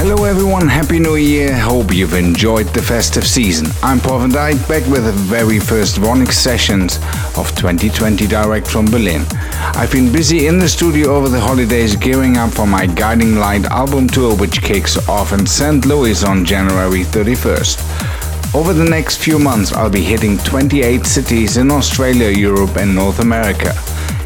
Hello everyone, Happy New Year. Hope you've enjoyed the festive season. I'm Paul van Dyk, back with the very first VONYC sessions of 2020 direct from Berlin. I've been busy in the studio over the holidays gearing up for my Guiding Light album tour which kicks off in St. Louis on January 31st. Over the next few months I'll be hitting 28 cities in Australia, Europe and North America.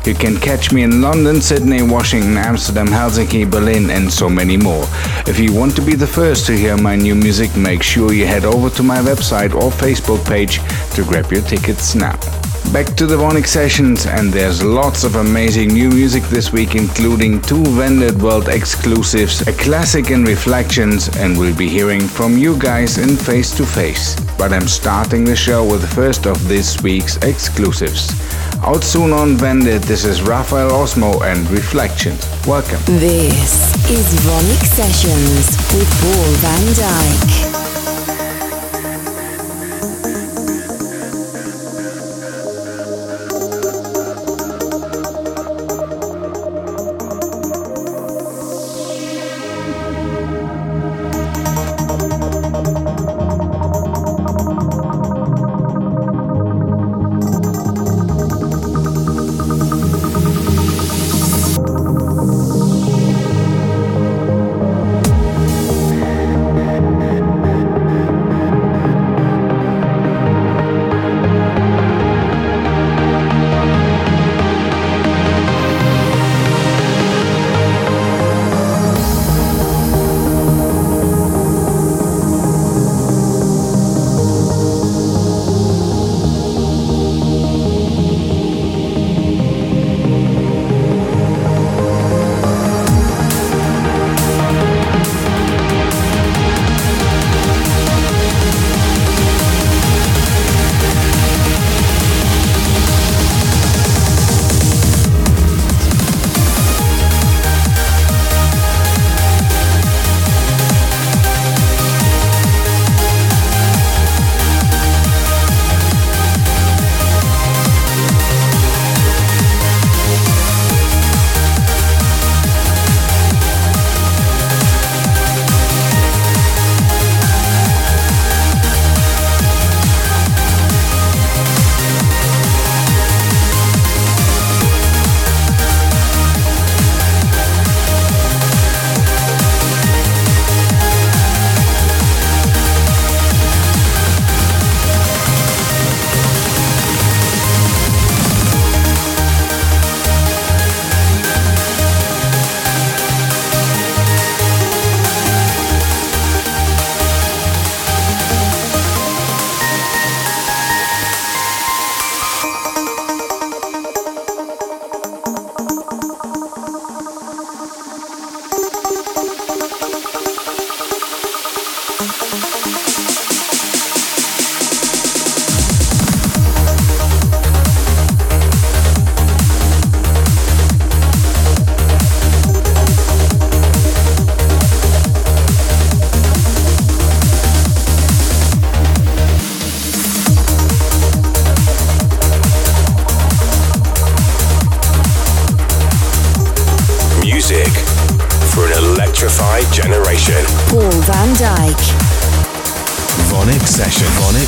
You can catch me in London, Sydney, Washington, Amsterdam, Helsinki, Berlin, and so many more. If you want to be the first to hear my new music, make sure you head over to my website or Facebook page to grab your tickets now. Back to the VONYC sessions, and there's lots of amazing new music this week, including two Vended World exclusives, a classic in Reflections, and we'll be hearing from you guys in face to face. But I'm starting the show with the first of this week's exclusives. Out soon on Vandit, this is Rafael Osmo and Reflections. Welcome. This is VONYC Sessions with Paul van Dyk.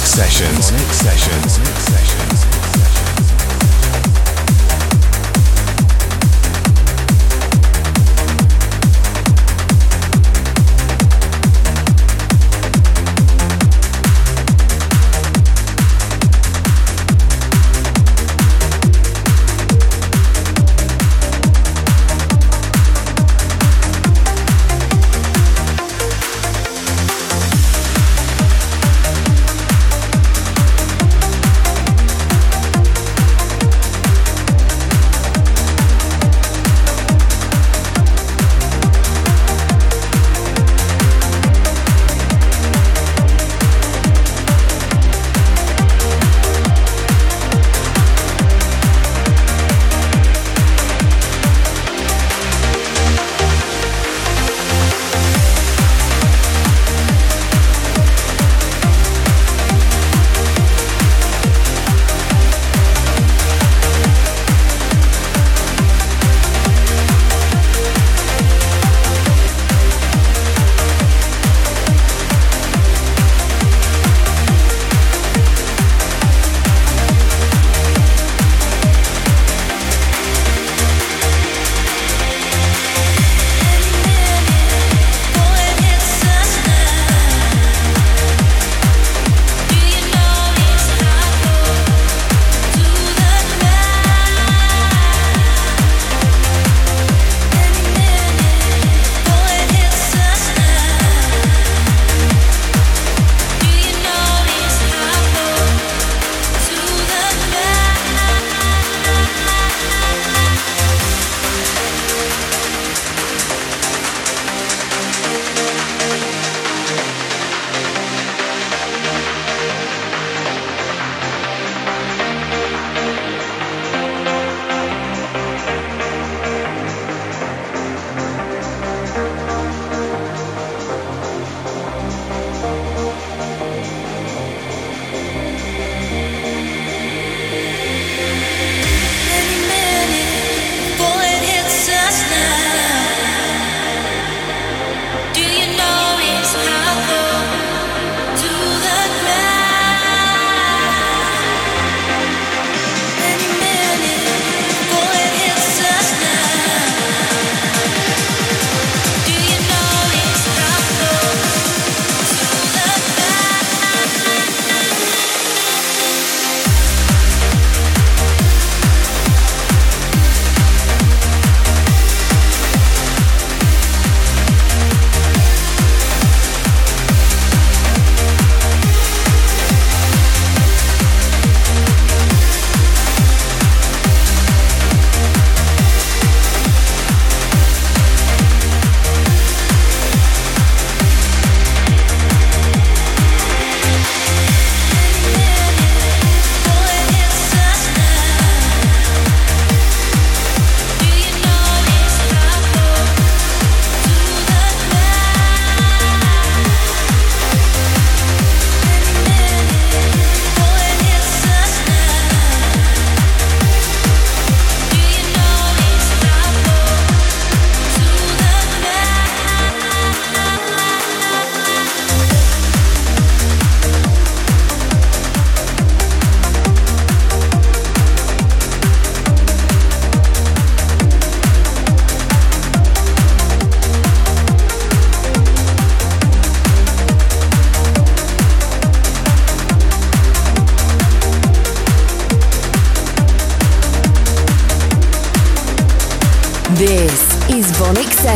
Sessions. Sessions. Sessions.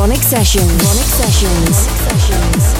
VONYC Sessions. VONYC Sessions. VONYC Sessions.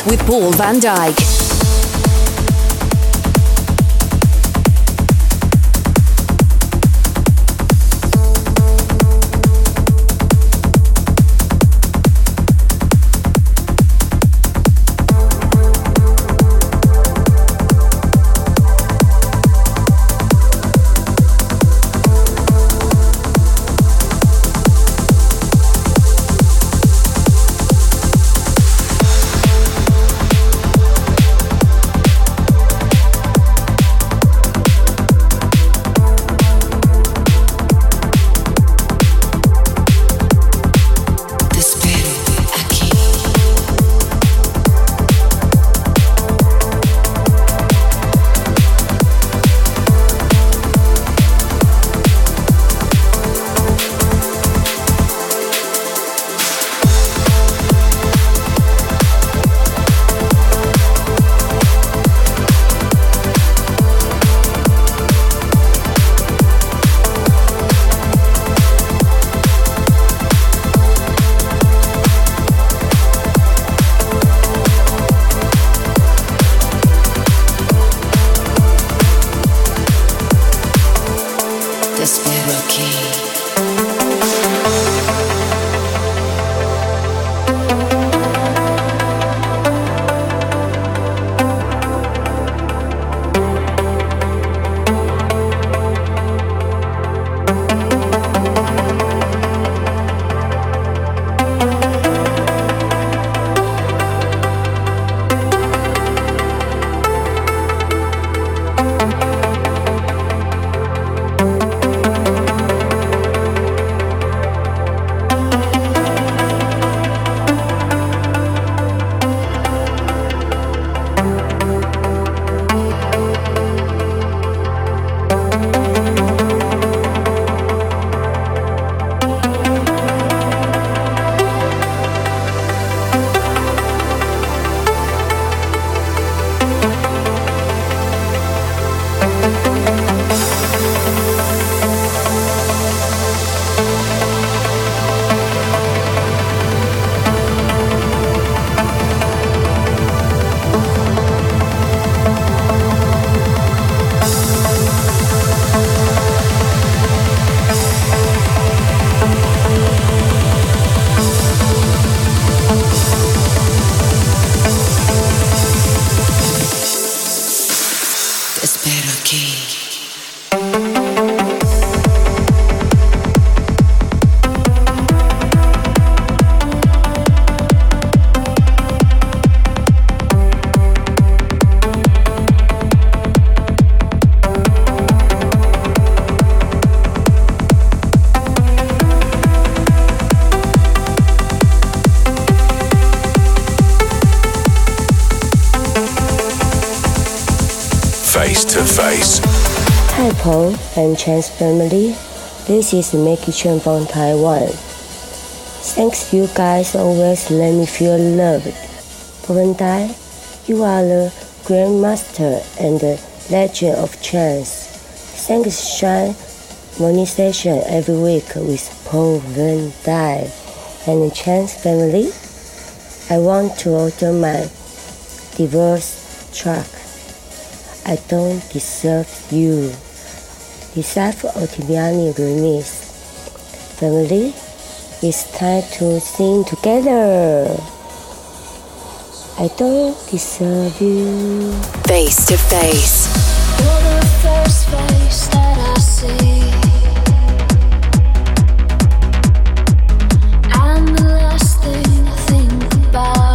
With Paul van Dyk. Paul and Chan's family. This is Mickey Chen from Taiwan. Thanks you guys always let me feel loved. Dai, you are the grandmaster and the legend of trance. Thanks Shine morning session every week with Paul van Dyk and Chan's family. I want to order my divorce track. I don't deserve you reserve Otibiani Ruiz. Finally, it's time to sing together. I don't deserve you. Face to face. You're the first face that I see. The last thing I think about.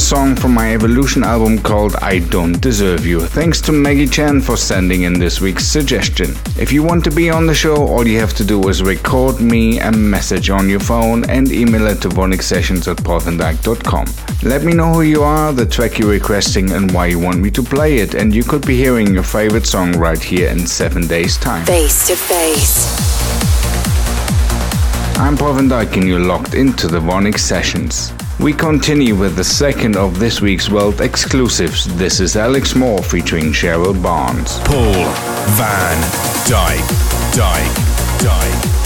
A song from my Evolution album called I Don't Deserve You. Thanks to Maggie Chan for sending in this week's suggestion. If you want to be on the show, all you have to do is record me a message on your phone and email it to vonycsessions at. Let me know who you are, the track you're requesting, and why you want me to play it, and you could be hearing your favorite song right here in seven days' time. Face to face. I'm Paul Van Dyk and you're locked into the VONYC Sessions. We continue with the second of this week's world exclusives. This is Alex Moore featuring Cheryl Barnes. Paul Van Dyke, Dyk. Dyk.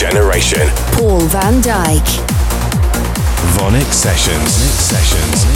Generation. Paul van Dyk. VONYC Sessions. VONYC Sessions.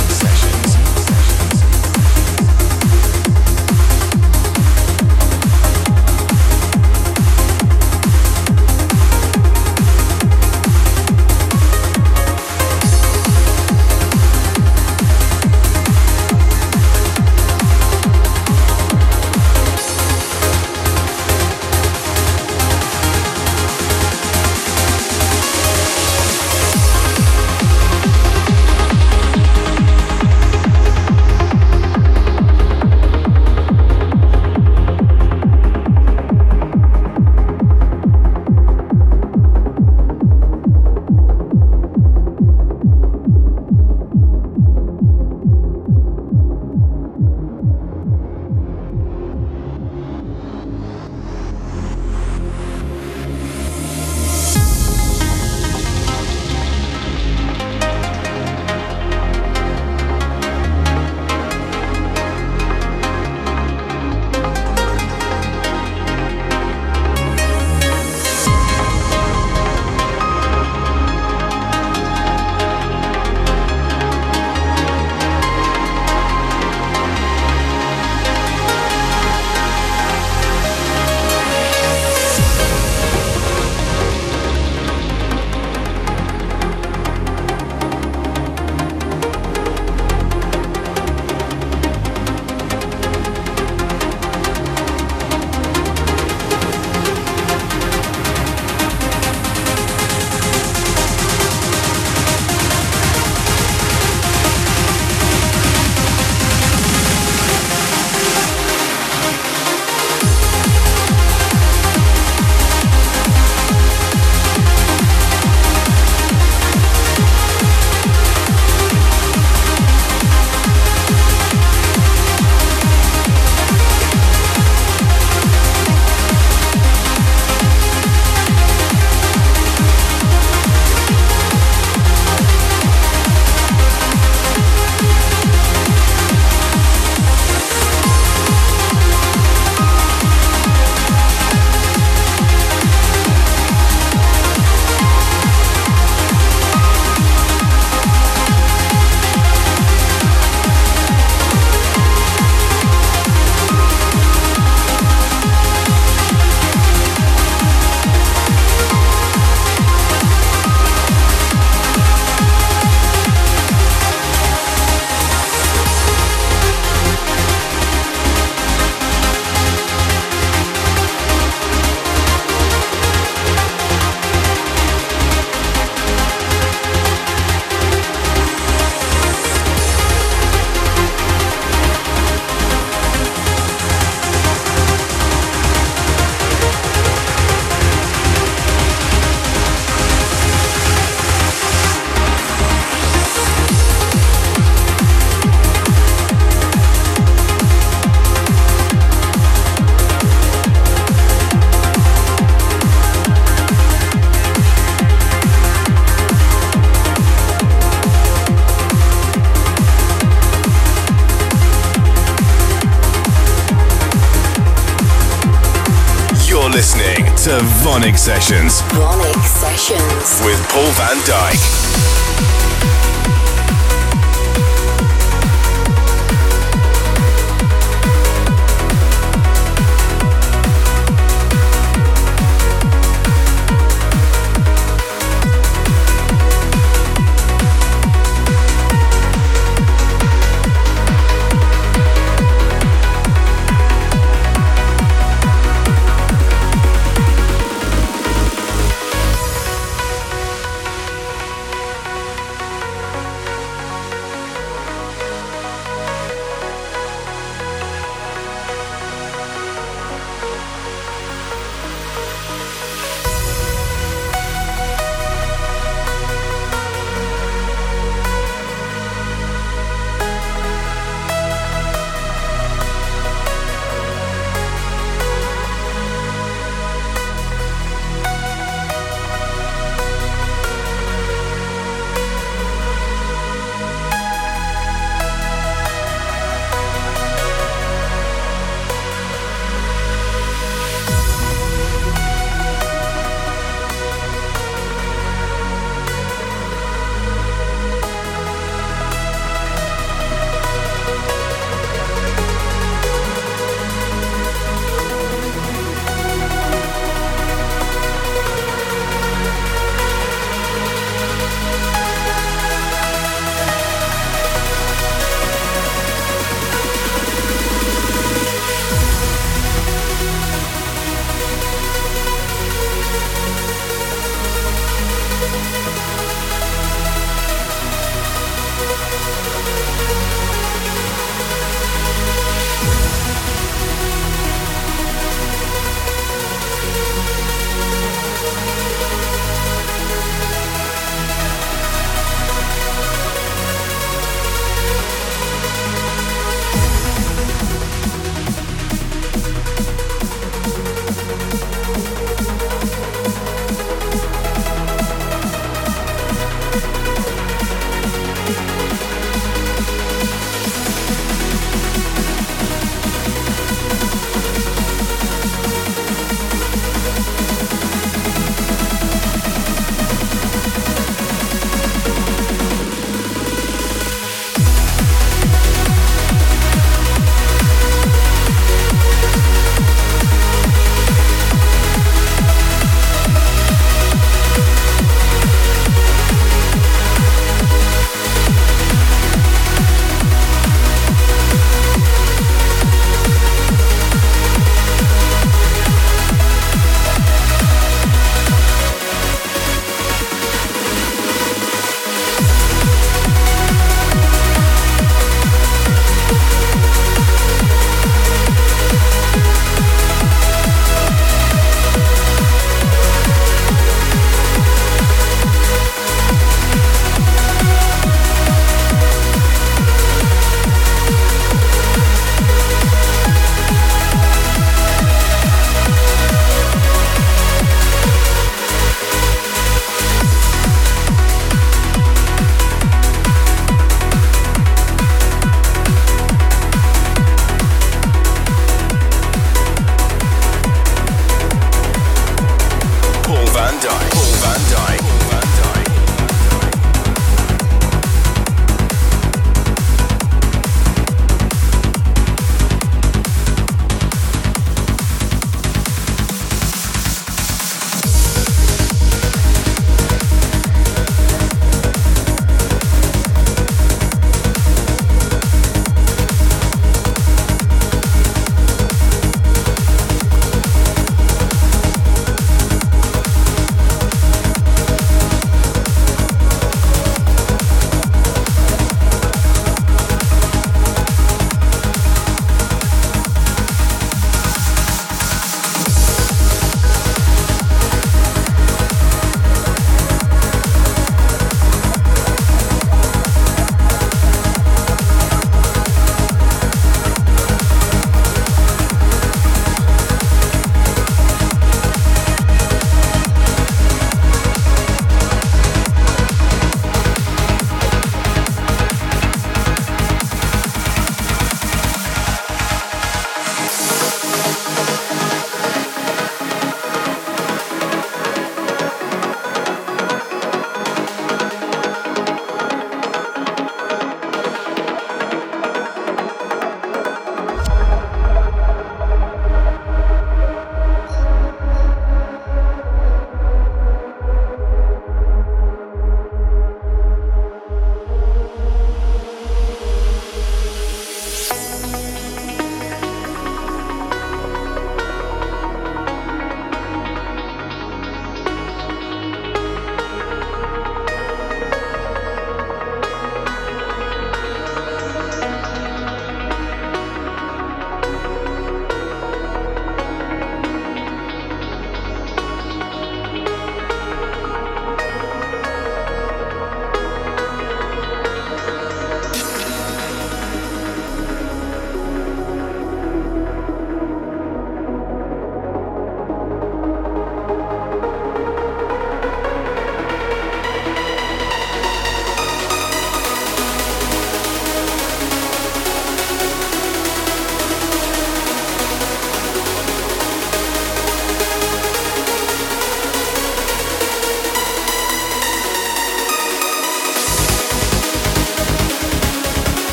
Sessions. VONYC Sessions. With Paul van Dyk.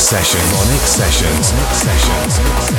Session. VONYC Sessions. Sessions.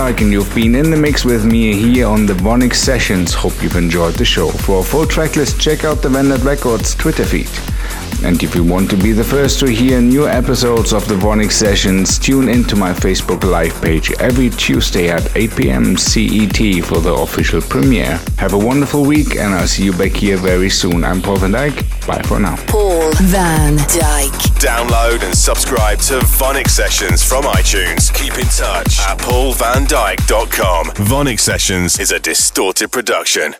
I'm Paul Van Dyk and you've been in the mix with me here on the VONYC Sessions. Hope you've enjoyed the show. For a full tracklist, check out the Vandit Records Twitter feed. And if you want to be the first to hear new episodes of the VONYC Sessions, tune into my Facebook Live page every Tuesday at 8 pm CET for the official premiere. Have a wonderful week and I'll see you back here very soon. I'm Paul Van Dyk. Bye for now. Paul Van Dyk. Download and subscribe to VONYC Sessions from iTunes. Keep in touch at paulvandyk.com. VONYC Sessions is a distorted production.